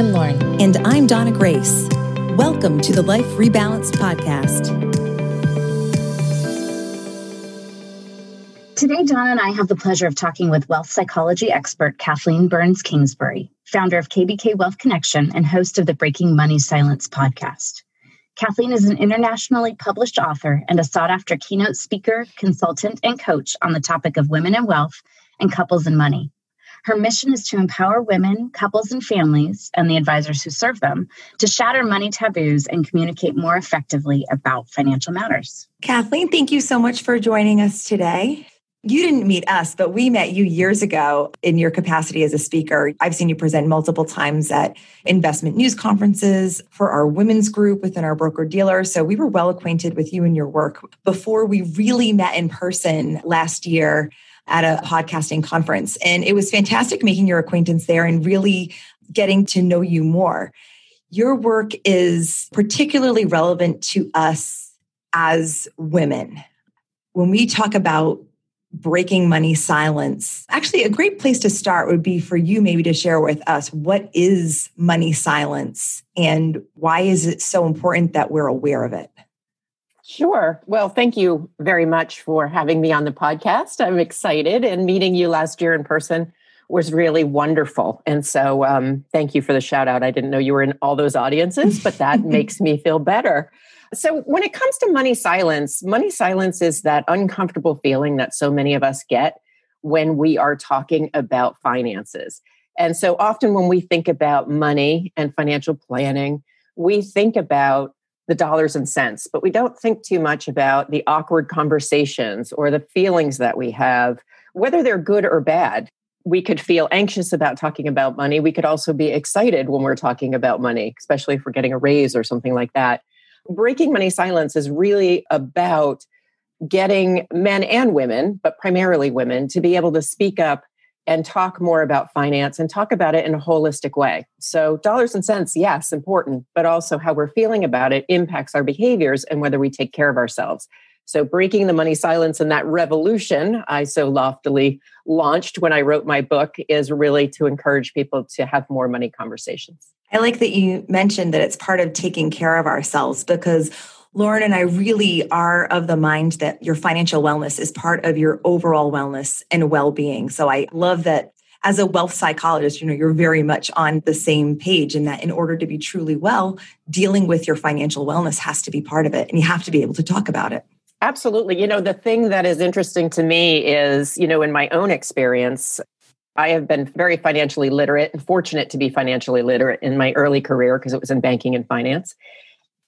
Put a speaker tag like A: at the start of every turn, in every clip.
A: I'm Lauren.
B: And I'm Donna Grace. Welcome to the Life Rebalanced Podcast.
C: Today, Donna and I have the pleasure of talking with wealth psychology expert Kathleen Burns Kingsbury, founder of KBK Wealth Connection and host of the Breaking Money Silence podcast. Kathleen is an internationally published author and a sought after keynote speaker, consultant, and coach on the topic of women and wealth and couples and money. Her mission is to empower women, couples, and families, and the advisors who serve them to shatter money taboos and communicate more effectively about financial matters.
B: Kathleen, thank you so much for joining us today. You didn't meet us, but we met you years ago in your capacity as a speaker. I've seen you present multiple times at investment news conferences for our women's group within our broker dealer. So we were well acquainted with you and your work before we really met in person last year at a podcasting conference. And it was fantastic making your acquaintance there and really getting to know you more. Your work is particularly relevant to us as women. When we talk about breaking money silence. Actually, a great place to start would be for you maybe to share with us what is money silence and why is it so important that we're aware of it?
D: Sure. Well, thank you very much for having me on the podcast. I'm excited, and meeting you last year in person was really wonderful. And so, um, thank you for the shout out. I didn't know you were in all those audiences, but that makes me feel better. So, when it comes to money silence, money silence is that uncomfortable feeling that so many of us get when we are talking about finances. And so, often when we think about money and financial planning, we think about the dollars and cents, but we don't think too much about the awkward conversations or the feelings that we have, whether they're good or bad. We could feel anxious about talking about money. We could also be excited when we're talking about money, especially if we're getting a raise or something like that. Breaking Money Silence is really about getting men and women, but primarily women, to be able to speak up and talk more about finance and talk about it in a holistic way. So, dollars and cents, yes, important, but also how we're feeling about it impacts our behaviors and whether we take care of ourselves. So, breaking the money silence and that revolution I so loftily launched when I wrote my book is really to encourage people to have more money conversations.
B: I like that you mentioned that it's part of taking care of ourselves because Lauren and I really are of the mind that your financial wellness is part of your overall wellness and well-being. So I love that as a wealth psychologist, you know, you're very much on the same page in that in order to be truly well, dealing with your financial wellness has to be part of it and you have to be able to talk about it.
D: Absolutely. You know, the thing that is interesting to me is, you know, in my own experience, I have been very financially literate and fortunate to be financially literate in my early career because it was in banking and finance.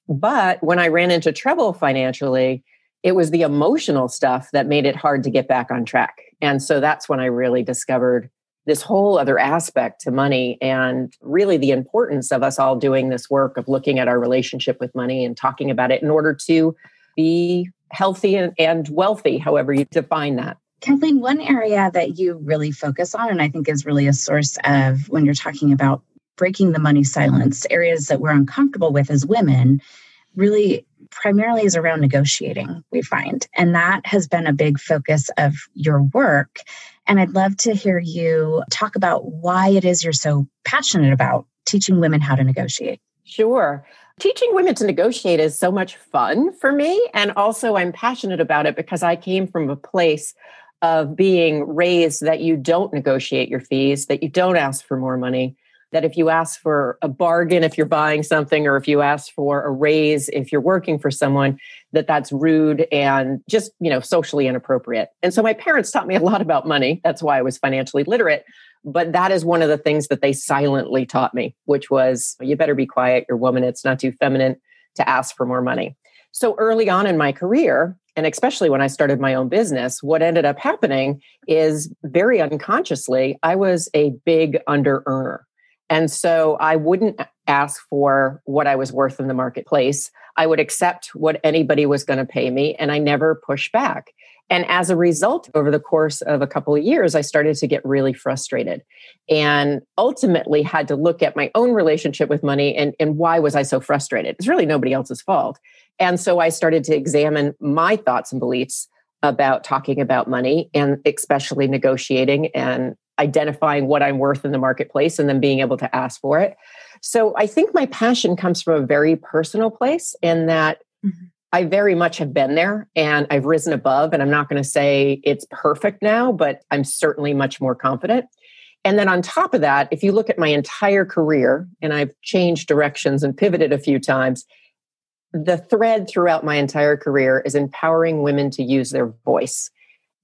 D: But when I ran into trouble financially, it was the emotional stuff that made it hard to get back on track. And so that's when I really discovered this whole other aspect to money and really the importance of us all doing this work of looking at our relationship with money and talking about it in order to be healthy and, and wealthy, however you define that.
C: Kathleen, one area that you really focus on, and I think is really a source of when you're talking about breaking the money silence, areas that we're uncomfortable with as women, really primarily is around negotiating, we find. And that has been a big focus of your work. And I'd love to hear you talk about why it is you're so passionate about teaching women how to negotiate.
D: Sure. Teaching women to negotiate is so much fun for me. And also, I'm passionate about it because I came from a place of being raised that you don't negotiate your fees, that you don't ask for more money, that if you ask for a bargain if you're buying something or if you ask for a raise if you're working for someone that that's rude and just you know socially inappropriate. And so my parents taught me a lot about money. That's why i was financially literate. But that is one of the things that they silently taught me which was you better be quiet. You're a woman. It's not too feminine to ask for more money. So early on in my career and especially when I started my own business, what ended up happening is very unconsciously, I was a big under earner. And so I wouldn't ask for what I was worth in the marketplace. I would accept what anybody was going to pay me, and I never push back. And as a result, over the course of a couple of years, I started to get really frustrated and ultimately had to look at my own relationship with money and, and why was I so frustrated? It's really nobody else's fault. And so I started to examine my thoughts and beliefs about talking about money and especially negotiating and identifying what I'm worth in the marketplace and then being able to ask for it. So I think my passion comes from a very personal place in that mm-hmm. I very much have been there and I've risen above. And I'm not going to say it's perfect now, but I'm certainly much more confident. And then on top of that, if you look at my entire career, and I've changed directions and pivoted a few times, the thread throughout my entire career is empowering women to use their voice.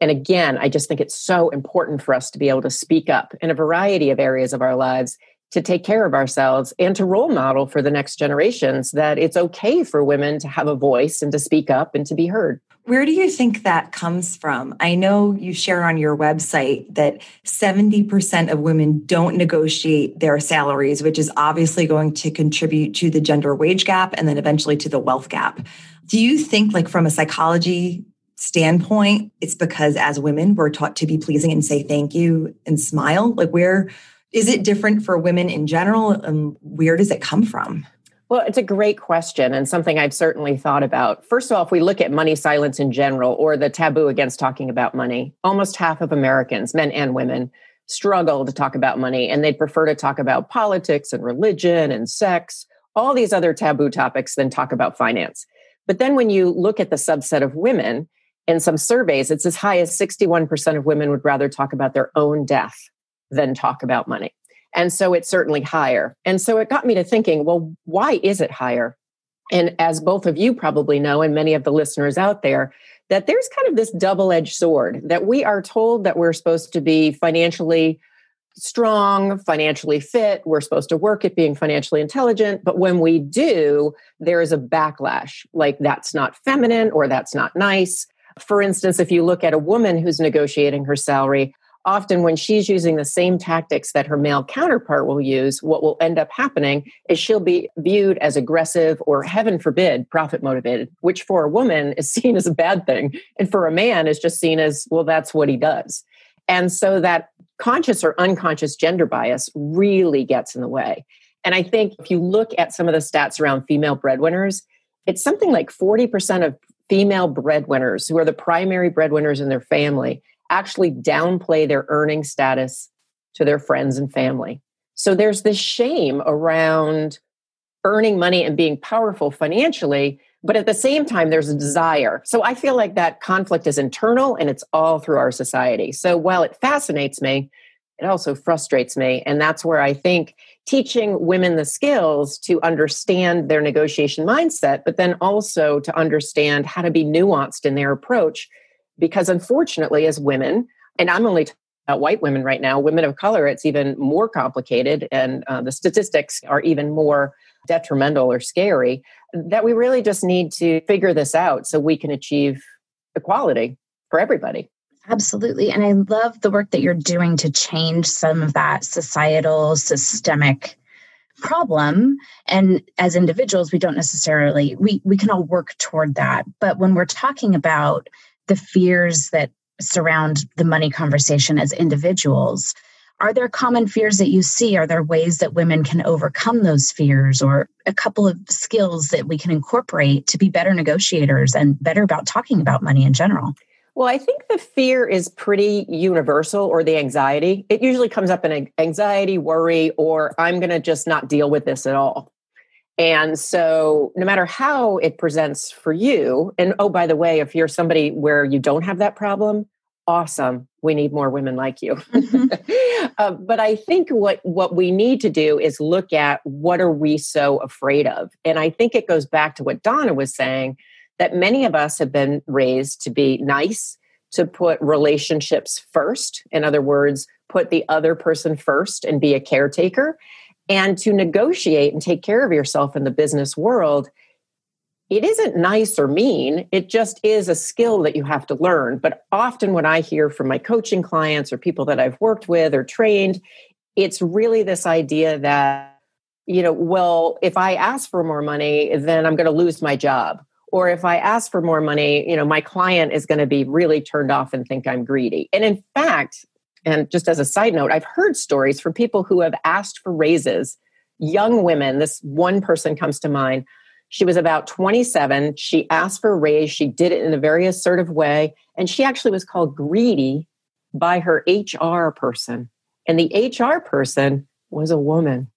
D: And again, I just think it's so important for us to be able to speak up in a variety of areas of our lives to take care of ourselves and to role model for the next generations that it's okay for women to have a voice and to speak up and to be heard.
B: Where do you think that comes from? I know you share on your website that 70% of women don't negotiate their salaries, which is obviously going to contribute to the gender wage gap and then eventually to the wealth gap. Do you think, like, from a psychology standpoint, it's because as women, we're taught to be pleasing and say thank you and smile? Like, where is it different for women in general? And where does it come from?
D: Well, it's a great question and something I've certainly thought about. First of all, if we look at money silence in general or the taboo against talking about money, almost half of Americans, men and women, struggle to talk about money and they'd prefer to talk about politics and religion and sex, all these other taboo topics than talk about finance. But then when you look at the subset of women, in some surveys, it's as high as 61% of women would rather talk about their own death than talk about money. And so it's certainly higher. And so it got me to thinking, well, why is it higher? And as both of you probably know, and many of the listeners out there, that there's kind of this double edged sword that we are told that we're supposed to be financially strong, financially fit. We're supposed to work at being financially intelligent. But when we do, there is a backlash like that's not feminine or that's not nice. For instance, if you look at a woman who's negotiating her salary, often when she's using the same tactics that her male counterpart will use, what will end up happening is she'll be viewed as aggressive or, heaven forbid, profit motivated, which for a woman is seen as a bad thing. And for a man is just seen as, well, that's what he does. And so that conscious or unconscious gender bias really gets in the way. And I think if you look at some of the stats around female breadwinners, it's something like 40% of female breadwinners who are the primary breadwinners in their family actually downplay their earning status to their friends and family. So there's this shame around earning money and being powerful financially, but at the same time, there's a desire. So I feel like that conflict is internal and it's all through our society. So while it fascinates me, it also frustrates me. And that's where I think teaching women the skills to understand their negotiation mindset, but then also to understand how to be nuanced in their approach because unfortunately, as women, and I'm only talking about white women right now, women of color, it's even more complicated, and uh, the statistics are even more detrimental or scary. That we really just need to figure this out so we can achieve equality for everybody.
C: Absolutely. And I love the work that you're doing to change some of that societal, systemic problem and as individuals we don't necessarily we we can all work toward that but when we're talking about the fears that surround the money conversation as individuals. Are there common fears that you see? Are there ways that women can overcome those fears or a couple of skills that we can incorporate to be better negotiators and better about talking about money in general?
D: Well, I think the fear is pretty universal or the anxiety. It usually comes up in anxiety, worry, or I'm going to just not deal with this at all. And so, no matter how it presents for you, and oh, by the way, if you're somebody where you don't have that problem, awesome. We need more women like you. Mm-hmm. uh, but I think what what we need to do is look at what are we so afraid of, and I think it goes back to what Donna was saying that many of us have been raised to be nice, to put relationships first. In other words, put the other person first and be a caretaker. And to negotiate and take care of yourself in the business world, it isn't nice or mean. It just is a skill that you have to learn. But often, when I hear from my coaching clients or people that I've worked with or trained, it's really this idea that, you know, well, if I ask for more money, then I'm going to lose my job. Or if I ask for more money, you know, my client is going to be really turned off and think I'm greedy. And in fact, and just as a side note, I've heard stories from people who have asked for raises, young women. This one person comes to mind She was about 27. She asked for a raise. She did it in a very assertive way. And she actually was called greedy by her HR person. And the HR person was a woman.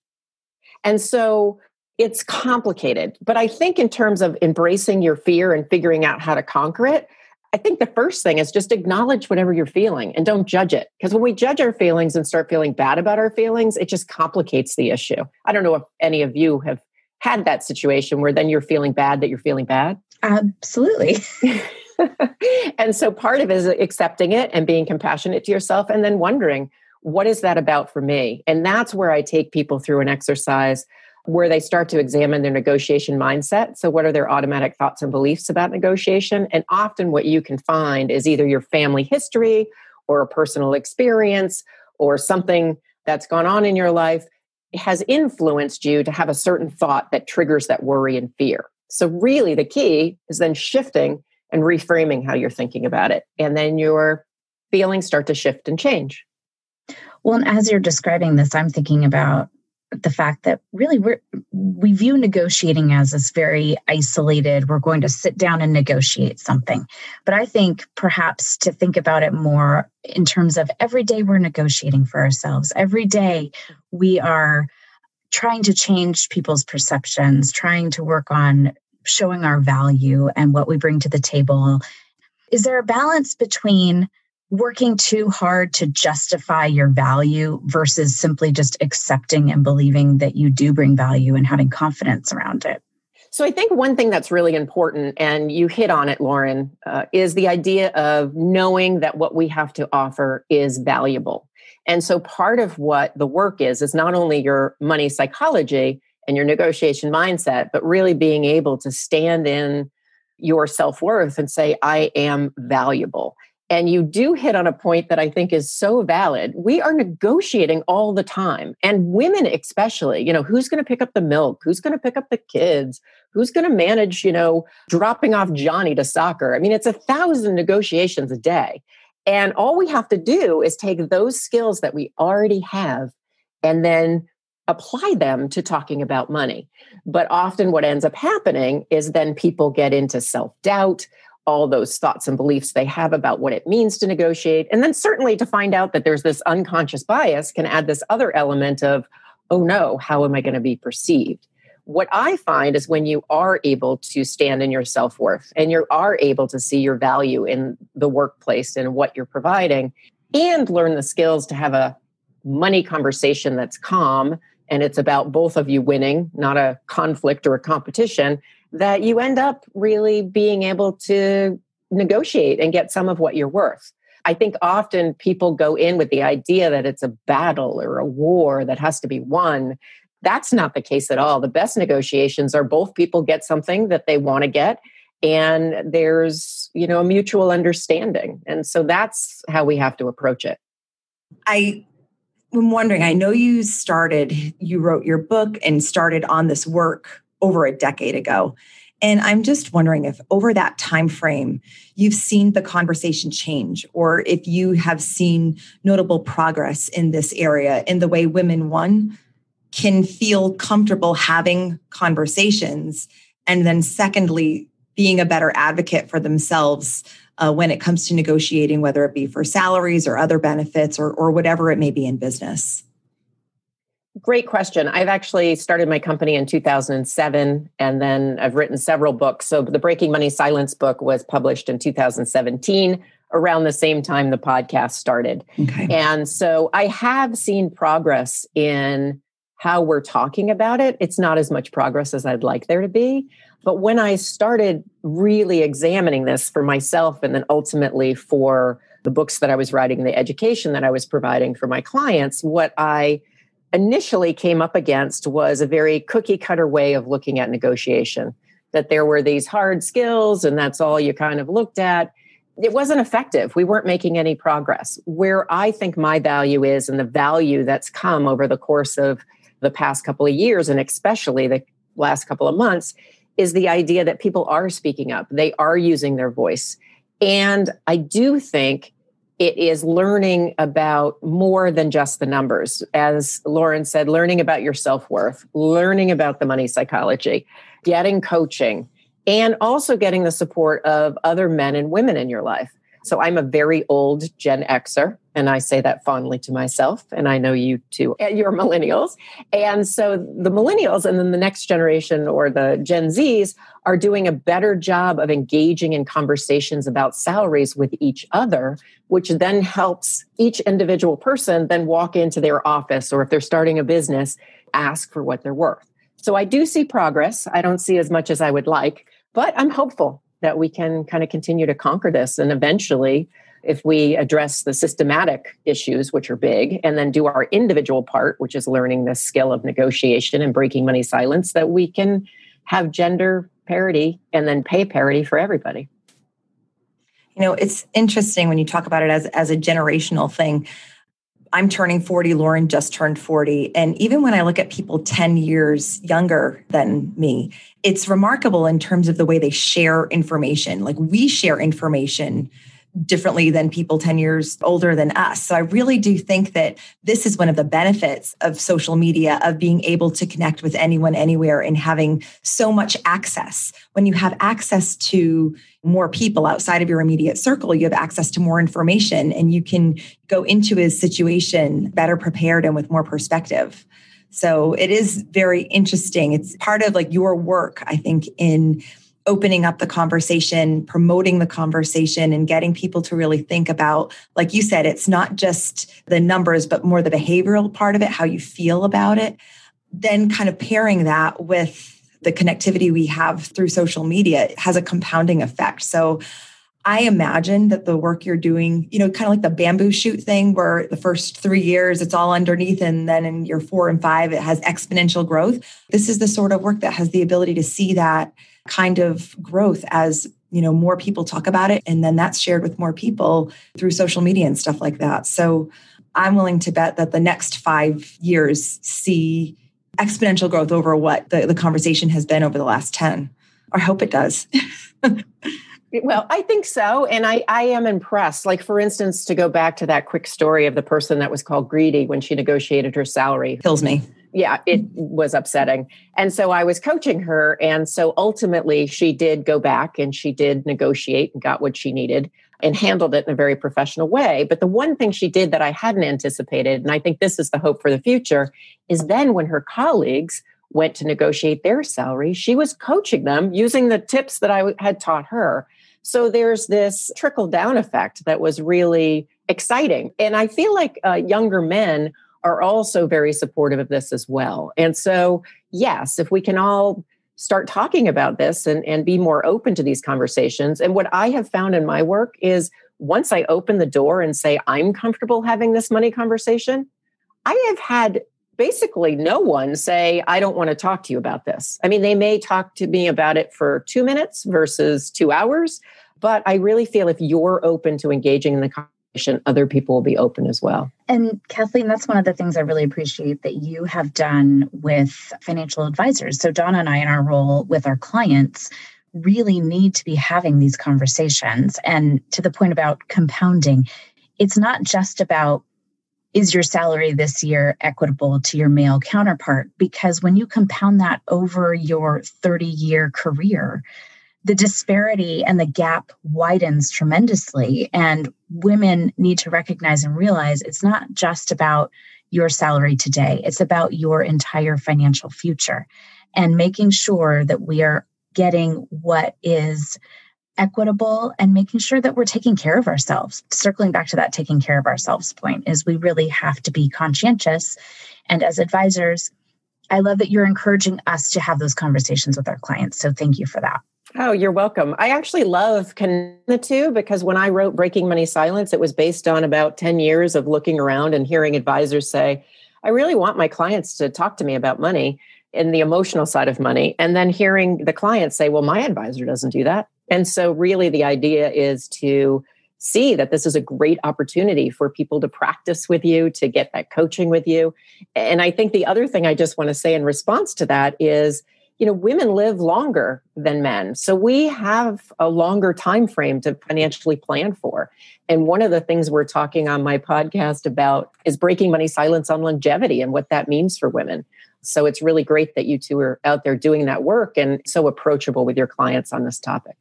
D: And so it's complicated. But I think, in terms of embracing your fear and figuring out how to conquer it, I think the first thing is just acknowledge whatever you're feeling and don't judge it. Because when we judge our feelings and start feeling bad about our feelings, it just complicates the issue. I don't know if any of you have had that situation where then you're feeling bad that you're feeling bad.
C: Absolutely.
D: and so part of it is accepting it and being compassionate to yourself and then wondering, what is that about for me? And that's where I take people through an exercise where they start to examine their negotiation mindset. So, what are their automatic thoughts and beliefs about negotiation? And often, what you can find is either your family history or a personal experience or something that's gone on in your life has influenced you to have a certain thought that triggers that worry and fear. So, really, the key is then shifting and reframing how you're thinking about it. And then your feelings start to shift and change.
C: Well, and as you're describing this, I'm thinking about the fact that really we're we view negotiating as this very isolated we're going to sit down and negotiate something. But i think perhaps to think about it more in terms of every day we're negotiating for ourselves. Every day we are trying to change people's perceptions trying to work on showing our value and what we bring to the table. Is there a balance between working too hard to justify your value versus simply just accepting and believing that you do bring value and having confidence around it?
D: So, I think one thing that's really important, and you hit on it, Lauren, uh, is the idea of knowing that what we have to offer is valuable. And so, part of what the work is, is not only your money psychology and your negotiation mindset, but really being able to stand in your self worth and say, I am valuable. And you do hit on a point that I think is so valid. We are negotiating all the time, and women especially. You know, who's going to pick up the milk? Who's going to pick up the kids? Who's going to manage, you know, dropping off Johnny to soccer? I mean, it's a thousand negotiations a day. And all we have to do is take those skills that we already have and then apply them to talking about money. But often what ends up happening is then people get into self doubt all those thoughts and beliefs they have about what it means to negotiate. And then certainly to find out that there's this unconscious bias can add this other element of, oh no, how am I going to be perceived? What I find is when you are able to stand in your self worth and you are able to see your value in the workplace and what you're providing and learn the skills to have a money conversation that's calm and it's about both of you winning, not a conflict or a competition, that you end up really being able to negotiate and get some of what you're worth. I think often people go in with the idea that it's a battle or a war that has to be won. That's not the case at all. The best negotiations are both people get something that they want to get and there's, you know, a mutual understanding. And so that's how we have to approach it.
B: I am wondering, I know you started, you wrote your book and started on this work over a decade ago. And I'm just wondering if over that time frame you've seen the conversation change or if you have seen notable progress in this area in the way women one can feel comfortable having conversations and then secondly being a better advocate for themselves uh, when it comes to negotiating whether it be for salaries or other benefits or, or whatever it may be in business
D: Great question. I've actually started my company in 2007, and then I've written several books. So, the Breaking Money Silence book was published in 2017, around the same time the podcast started. Okay. And so, I have seen progress in how we're talking about it. It's not as much progress as I'd like there to be. But when I started really examining this for myself and then ultimately for the books that I was writing, the education that I was providing for my clients, what I initially came up against was a very cookie cutter way of looking at negotiation that there were these hard skills and that's all you kind of looked at. It wasn't effective. We weren't making any progress. Where i think my value is and the value that's come over the course of the past couple of years and especially the last couple of months is the idea that people are speaking up. They are using their voice. And i do think it is learning about more than just the numbers. As Lauren said, learning about your self worth, learning about the money psychology, getting coaching, and also getting the support of other men and women in your life. So I'm a very old Gen Xer, and I say that fondly to myself, and I know you too, you're millennials. And so the millennials and then the next generation or the Gen Zs are doing a better job of engaging in conversations about salaries with each other, which then helps each individual person then walk into their office or if they're starting a business, ask for what they're worth. So I do see progress. I don't see as much as I would like, but I'm hopeful that we can kind of continue to conquer this. And eventually, if we address the systematic issues, which are big, and then do our individual part, which is learning the skill of negotiation and breaking money silence, that we can have gender parity and then pay parity for everybody.
B: You know, it's interesting when you talk about it as, as a generational thing. I'm turning 40, Lauren just turned 40. And even when I look at people 10 years younger than me, it's remarkable in terms of the way they share information. Like we share information differently than people 10 years older than us. So I really do think that this is one of the benefits of social media of being able to connect with anyone anywhere and having so much access. When you have access to more people outside of your immediate circle, you have access to more information and you can go into a situation better prepared and with more perspective. So it is very interesting. It's part of like your work, I think, in opening up the conversation, promoting the conversation, and getting people to really think about, like you said, it's not just the numbers, but more the behavioral part of it, how you feel about it. Then kind of pairing that with the connectivity we have through social media has a compounding effect. So I imagine that the work you're doing, you know, kind of like the bamboo shoot thing where the first three years it's all underneath, and then in year four and five it has exponential growth. This is the sort of work that has the ability to see that kind of growth as you know more people talk about it and then that's shared with more people through social media and stuff like that. So i'm willing to bet that the next five years see exponential growth over what the, the conversation has been over the last 10 i hope it does.
D: Well i think so and I, I am impressed. Like for instance to go back to that quick story of the person that was called greedy when she negotiated her salary.
B: Kills me
D: yeah, it was upsetting. And so I was coaching her. And so ultimately, she did go back and she did negotiate and got what she needed and handled it in a very professional way. But the one thing she did that I hadn't anticipated, and I think this is the hope for the future, is then when her colleagues went to negotiate their salary, she was coaching them using the tips that I had taught her. So there's this trickle down effect that was really exciting. And I feel like uh, younger men are also very supportive of this as well. And so, yes, if we can all start talking about this and, and be more open to these conversations. And what I have found in my work is once I open the door and say, I'm comfortable having this money conversation, I have had basically no one say, I don't want to talk to you about this. I mean, they may talk to me about it for two minutes versus two hours, but I really feel if you're open to engaging in the other people will be open as well.
C: And Kathleen, that's one of the things I really appreciate that you have done with financial advisors. So, Donna and I, in our role with our clients, really need to be having these conversations. And to the point about compounding, it's not just about is your salary this year equitable to your male counterpart? Because when you compound that over your 30 year career, the disparity and the gap widens tremendously. And women need to recognize and realize it's not just about your salary today, it's about your entire financial future and making sure that we are getting what is equitable and making sure that we're taking care of ourselves. Circling back to that taking care of ourselves point is we really have to be conscientious. And as advisors, I love that you're encouraging us to have those conversations with our clients. So thank you for that.
D: Oh, you're welcome. I actually love the two because when I wrote Breaking Money Silence, it was based on about 10 years of looking around and hearing advisors say, I really want my clients to talk to me about money and the emotional side of money. And then hearing the clients say, well, my advisor doesn't do that. And so, really, the idea is to see that this is a great opportunity for people to practice with you, to get that coaching with you. And I think the other thing I just want to say in response to that is, you know women live longer than men. So we have a longer time frame to financially plan for. And one of the things we're talking on my podcast about is breaking money silence on longevity and what that means for women. So it's really great that you two are out there doing that work and so approachable with your clients on this topic.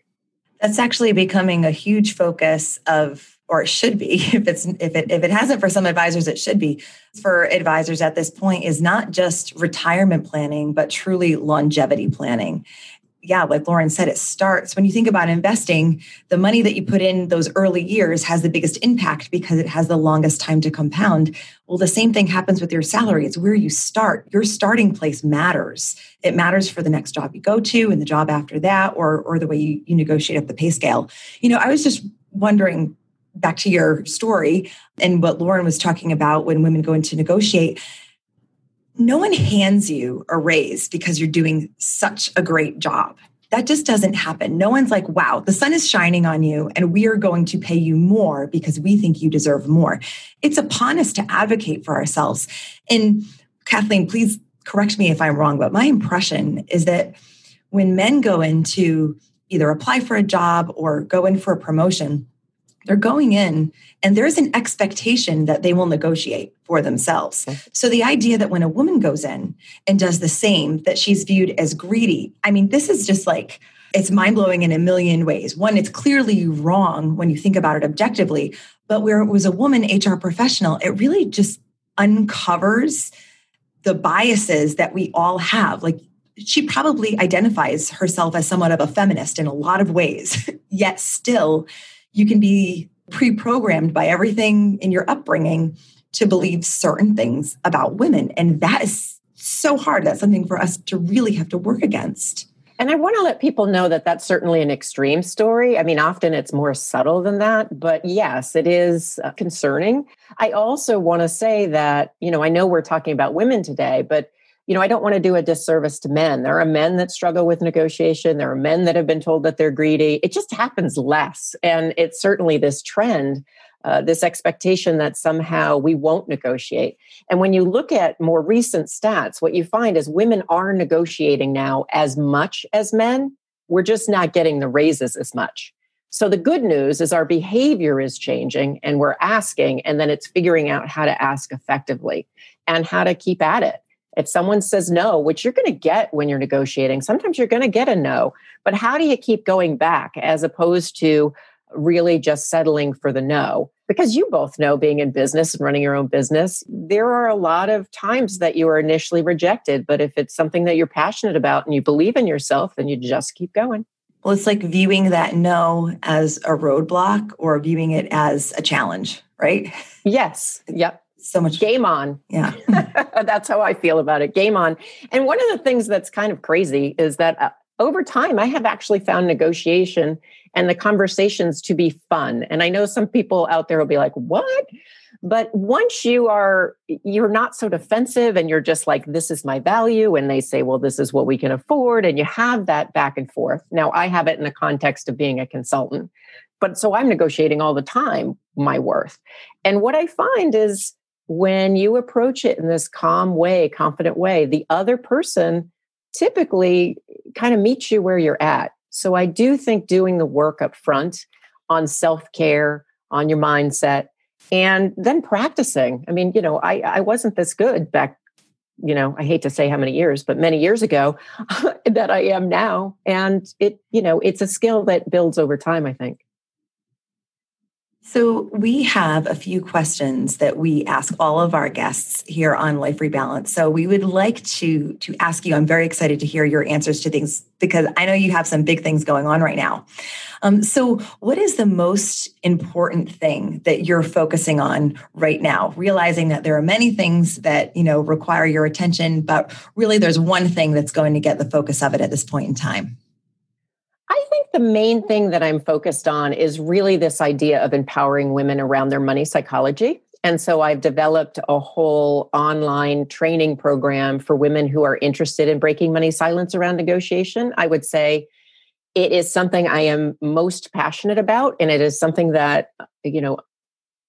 B: That's actually becoming a huge focus of or it should be if it's if it if it hasn't for some advisors it should be. For advisors at this point is not just retirement planning but truly longevity planning. Yeah like lauren said it starts when you think about investing the money that you put in those early years has the biggest impact because it has the longest time to compound. Well the same thing happens with your salary. It's where you start. Your starting place matters. It matters for the next job you go to and the job after that or or the way you, you negotiate up the pay scale. You know i was just wondering back to your story and what Lauren was talking about when women go in to negotiate, no one hands you a raise because you're doing such a great job. That just doesn't happen. No one's like, wow, the sun is shining on you and we are going to pay you more because we think you deserve more. It's upon us to advocate for ourselves. And Kathleen, please correct me if I'm wrong, but my impression is that when men go in to either apply for a job or go in for a promotion, they're going in and there's an expectation that they will negotiate for themselves. So the idea that when a woman goes in and does the same, that she's viewed as greedy, I mean, this is just like, it's mind blowing in a million ways. One, it's clearly wrong when you think about it objectively, but where it was a woman HR professional, it really just uncovers the biases that we all have. Like she probably identifies herself as somewhat of a feminist in a lot of ways, yet still you can be pre programmed by everything in your upbringing to believe certain things about women. And that is so hard. That's something for us to really have to work against.
D: And I want to let people know that that's certainly an extreme story. I mean, often it's more subtle than that, but yes, it is uh, concerning. I also want to say that, you know, I know we're talking about women today, but you know, I don't want to do a disservice to men. There are men that struggle with negotiation. There are men that have been told that they're greedy. It just happens less. And it's certainly this trend, uh, this expectation that somehow we won't negotiate. And when you look at more recent stats, what you find is women are negotiating now as much as men. We're just not getting the raises as much. So the good news is our behavior is changing and we're asking, and then it's figuring out how to ask effectively and how to keep at it. If someone says no, which you're going to get when you're negotiating, sometimes you're going to get a no. But how do you keep going back as opposed to really just settling for the no? Because you both know being in business and running your own business, there are a lot of times that you are initially rejected. But if it's something that you're passionate about and you believe in yourself, then you just keep going.
B: Well, it's like viewing that no as a roadblock or viewing it as a challenge, right?
D: Yes. Yep
B: so much
D: game on.
B: Yeah.
D: that's how I feel about it. Game on. And one of the things that's kind of crazy is that uh, over time, I have actually found negotiation and the conversations to be fun. And I know some people out there will be like, what? But once you are, you're not so defensive and you're just like, this is my value. And they say, well, this is what we can afford. And you have that back and forth. Now, I have it in the context of being a consultant. But so I'm negotiating all the time my worth. And what I find is when you approach it in this calm way, confident way, the other person typically kind of meets you where you're at. So I do think doing the work up front on self care, on your mindset, and then practicing. I mean, you know, I, I wasn't this good back, you know, I hate to say how many years, but many years ago that I am now. And it, you know, it's a skill that builds over time, I think.
B: So, we have a few questions that we ask all of our guests here on Life Rebalance. So, we would like to to ask you. I'm very excited to hear your answers to things because I know you have some big things going on right now. Um, so, what is the most important thing that you're focusing on right now? Realizing that there are many things that you know require your attention, but really, there's one thing that's going to get the focus of it at this point in time
D: the main thing that I'm focused on is really this idea of empowering women around their money psychology. And so I've developed a whole online training program for women who are interested in breaking money silence around negotiation. I would say it is something I am most passionate about. And it is something that, you know,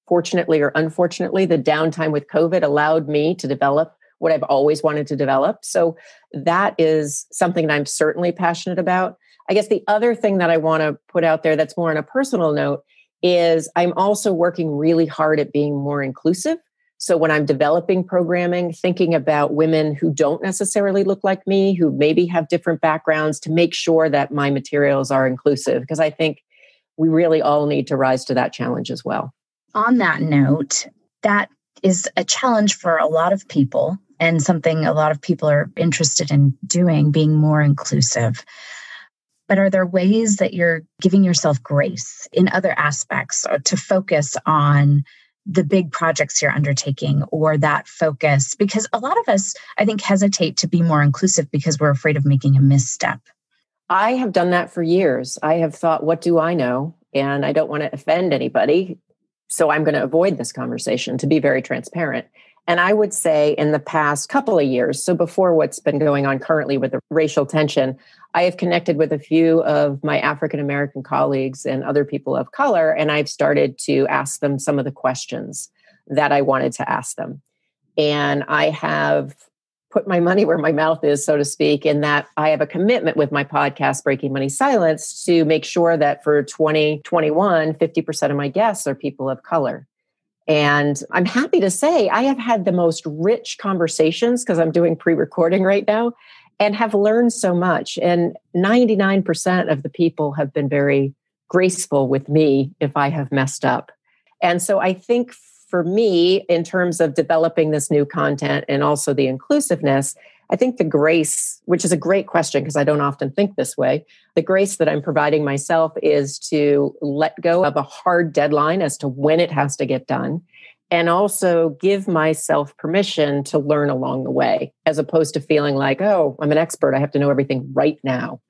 D: fortunately or unfortunately, the downtime with COVID allowed me to develop what I've always wanted to develop. So that is something that I'm certainly passionate about. I guess the other thing that I want to put out there that's more on a personal note is I'm also working really hard at being more inclusive. So when I'm developing programming, thinking about women who don't necessarily look like me, who maybe have different backgrounds, to make sure that my materials are inclusive, because I think we really all need to rise to that challenge as well.
C: On that note, that is a challenge for a lot of people and something a lot of people are interested in doing, being more inclusive. But are there ways that you're giving yourself grace in other aspects uh, to focus on the big projects you're undertaking or that focus? Because a lot of us, I think, hesitate to be more inclusive because we're afraid of making a misstep.
D: I have done that for years. I have thought, what do I know? And I don't want to offend anybody. So I'm going to avoid this conversation to be very transparent. And I would say in the past couple of years, so before what's been going on currently with the racial tension, I have connected with a few of my African American colleagues and other people of color, and I've started to ask them some of the questions that I wanted to ask them. And I have put my money where my mouth is, so to speak, in that I have a commitment with my podcast, Breaking Money Silence, to make sure that for 2021, 50% of my guests are people of color. And I'm happy to say I have had the most rich conversations because I'm doing pre recording right now and have learned so much. And 99% of the people have been very graceful with me if I have messed up. And so I think for me, in terms of developing this new content and also the inclusiveness, I think the grace, which is a great question because I don't often think this way, the grace that I'm providing myself is to let go of a hard deadline as to when it has to get done and also give myself permission to learn along the way as opposed to feeling like, oh, I'm an expert. I have to know everything right now.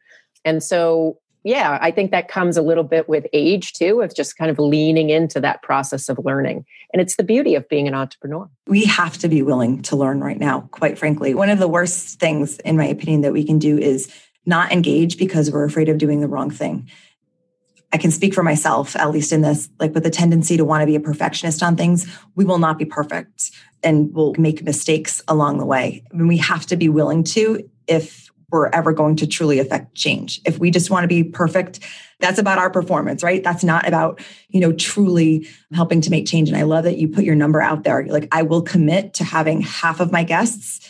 D: And so yeah, I think that comes a little bit with age too, of just kind of leaning into that process of learning. And it's the beauty of being an entrepreneur.
B: We have to be willing to learn right now, quite frankly. One of the worst things, in my opinion, that we can do is not engage because we're afraid of doing the wrong thing. I can speak for myself, at least in this, like with the tendency to want to be a perfectionist on things, we will not be perfect and we'll make mistakes along the way. I mean, we have to be willing to if we're ever going to truly affect change. If we just want to be perfect, that's about our performance, right? That's not about, you know, truly helping to make change. And I love that you put your number out there. Like, I will commit to having half of my guests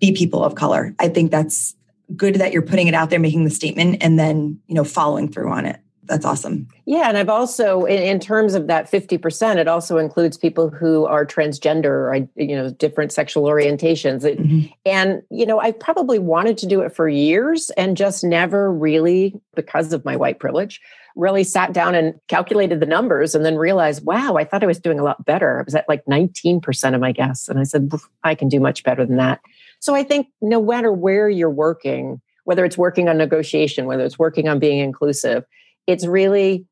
B: be people of color. I think that's good that you're putting it out there, making the statement, and then, you know, following through on it that's awesome.
D: Yeah. And I've also, in, in, terms of that 50%, it also includes people who are transgender or, you know, different sexual orientations. Mm-hmm. And, you know, I probably wanted to do it for years and just never really, because of my white privilege, really sat down and calculated the numbers and then realized, wow, I thought I was doing a lot better. I was at like 19% of my guests. And I said, I can do much better than that. So I think no matter where you're working, whether it's working on negotiation, whether it's working on being inclusive, it's really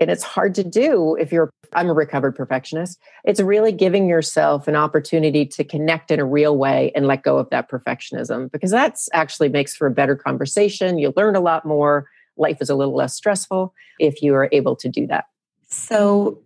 D: and it's hard to do if you're i'm a recovered perfectionist it's really giving yourself an opportunity to connect in a real way and let go of that perfectionism because that's actually makes for a better conversation you learn a lot more life is a little less stressful if you are able to do that.
B: So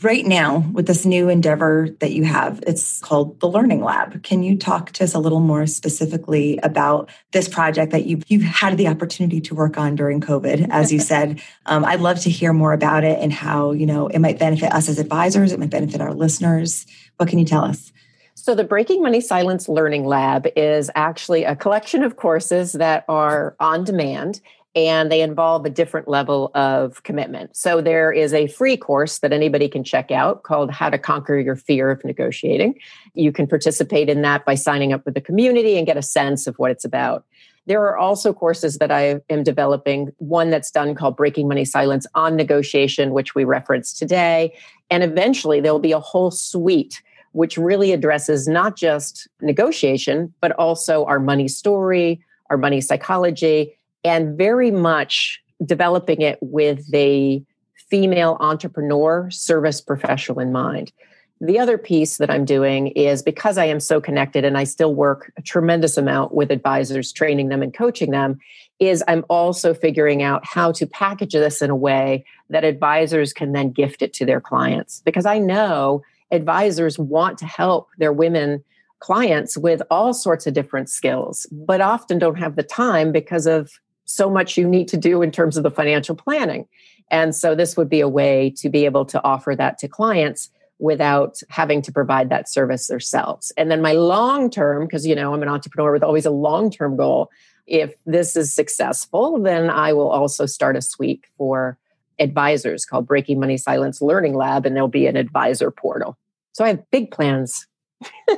B: right now with this new endeavor that you have it's called the learning lab. Can you talk to us a little more specifically about this project that you've, you've had the opportunity to work on during covid as you said? Um, i'd love to hear more about it and how you know it might benefit us as advisors it might benefit our listeners. What can you tell us?
D: So, the Breaking Money Silence Learning Lab is actually a collection of courses that are on demand and they involve a different level of commitment. So there is a free course that anybody can check out called How to Conquer Your Fear of Negotiating. You can participate in that by signing up with the community and get a sense of what it's about. There are also courses that I am developing, one that's done called Breaking Money Silence on Negotiation, which we referenced today. And eventually there'll be a whole suite which really addresses not just negotiation, but also our money story, our money psychology, and very much developing it with the female entrepreneur service professional in mind. The other piece that I'm doing is because I am so connected and I still work a tremendous amount with advisors, training them and coaching them, is I'm also figuring out how to package this in a way that advisors can then gift it to their clients. Because I know advisors want to help their women clients with all sorts of different skills, but often don't have the time because of so much you need to do in terms of the financial planning. And so this would be a way to be able to offer that to clients without having to provide that service themselves. And then my long term, because you know I'm an entrepreneur with always a long term goal. If this is successful, then I will also start a suite for advisors called Breaking Money Silence Learning Lab, and there'll be an advisor portal. So I have big plans.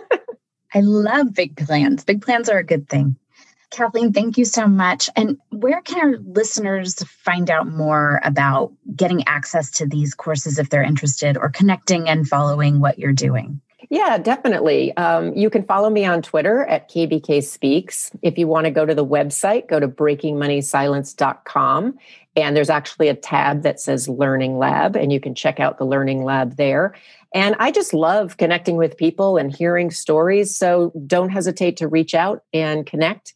C: I love big plans. Big plans are a good thing. Kathleen, thank you so much. And where can our listeners find out more about getting access to these courses if they're interested or connecting and following what you're doing?
D: Yeah, definitely. Um, you can follow me on Twitter at KBK Speaks. If you want to go to the website, go to breakingmoneysilence.com. And there's actually a tab that says Learning Lab, and you can check out the Learning Lab there. And I just love connecting with people and hearing stories. So don't hesitate to reach out and connect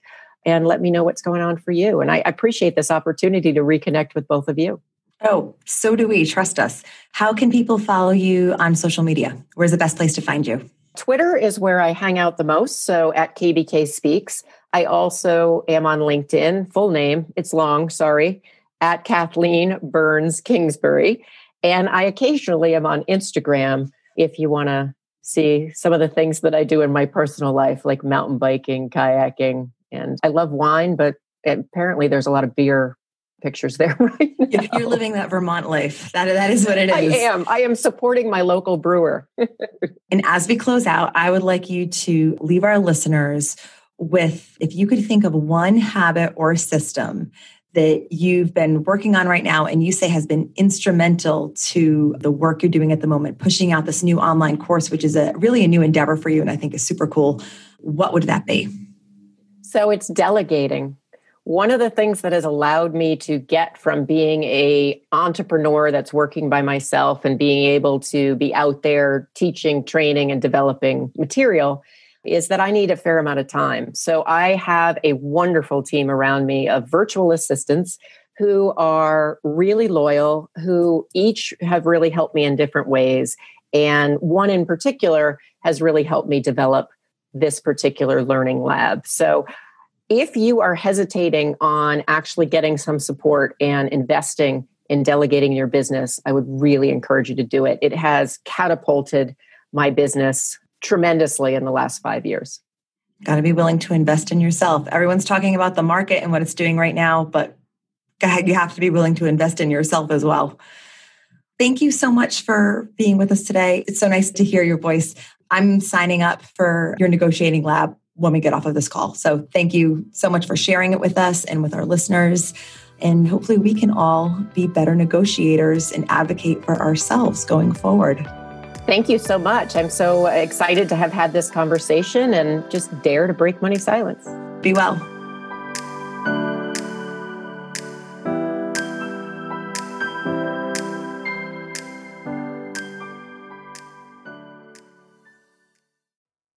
D: and let me know what's going on for you. And I appreciate this opportunity to reconnect with both of you.
B: Oh, so do we. Trust us. How can people follow you on social media? Where's the best place to find you?
D: Twitter is where I hang out the most. So at KBK Speaks. I also am on LinkedIn, full name, it's long, sorry, at Kathleen Burns Kingsbury. And I occasionally am on Instagram if you want to see some of the things that I do in my personal life, like mountain biking, kayaking, and I love wine, but apparently there's a lot of beer pictures there right
B: now. You're living that Vermont life. That, that is what it is. I
D: am. I am supporting my local brewer.
B: and as we close out, I would like you to leave our listeners with if you could think of one habit or system that you've been working on right now and you say has been instrumental to the work you're doing at the moment, pushing out this new online course, which is a really a new endeavor for you and I think is super cool, what would that be?
D: So it's delegating. One of the things that has allowed me to get from being a entrepreneur that's working by myself and being able to be out there teaching, training and developing material is that I need a fair amount of time. So I have a wonderful team around me of virtual assistants who are really loyal, who each have really helped me in different ways. And one in particular has really helped me develop this particular learning lab. So if you are hesitating on actually getting some support and investing in delegating your business, I would really encourage you to do it. It has catapulted my business tremendously in the last five years.
B: Got to be willing to invest in yourself. Everyone's talking about the market and what it's doing right now, but you have to be willing to invest in yourself as well. Thank you so much for being with us today. It's so nice to hear your voice. I'm signing up for your negotiating lab when we get off of this call. So thank you so much for sharing it with us and with our listeners. And hopefully, we can all be better negotiators and advocate for ourselves going forward.
D: Thank you so much. I'm so excited to have had this conversation and just dare to break money silence.
B: Be well.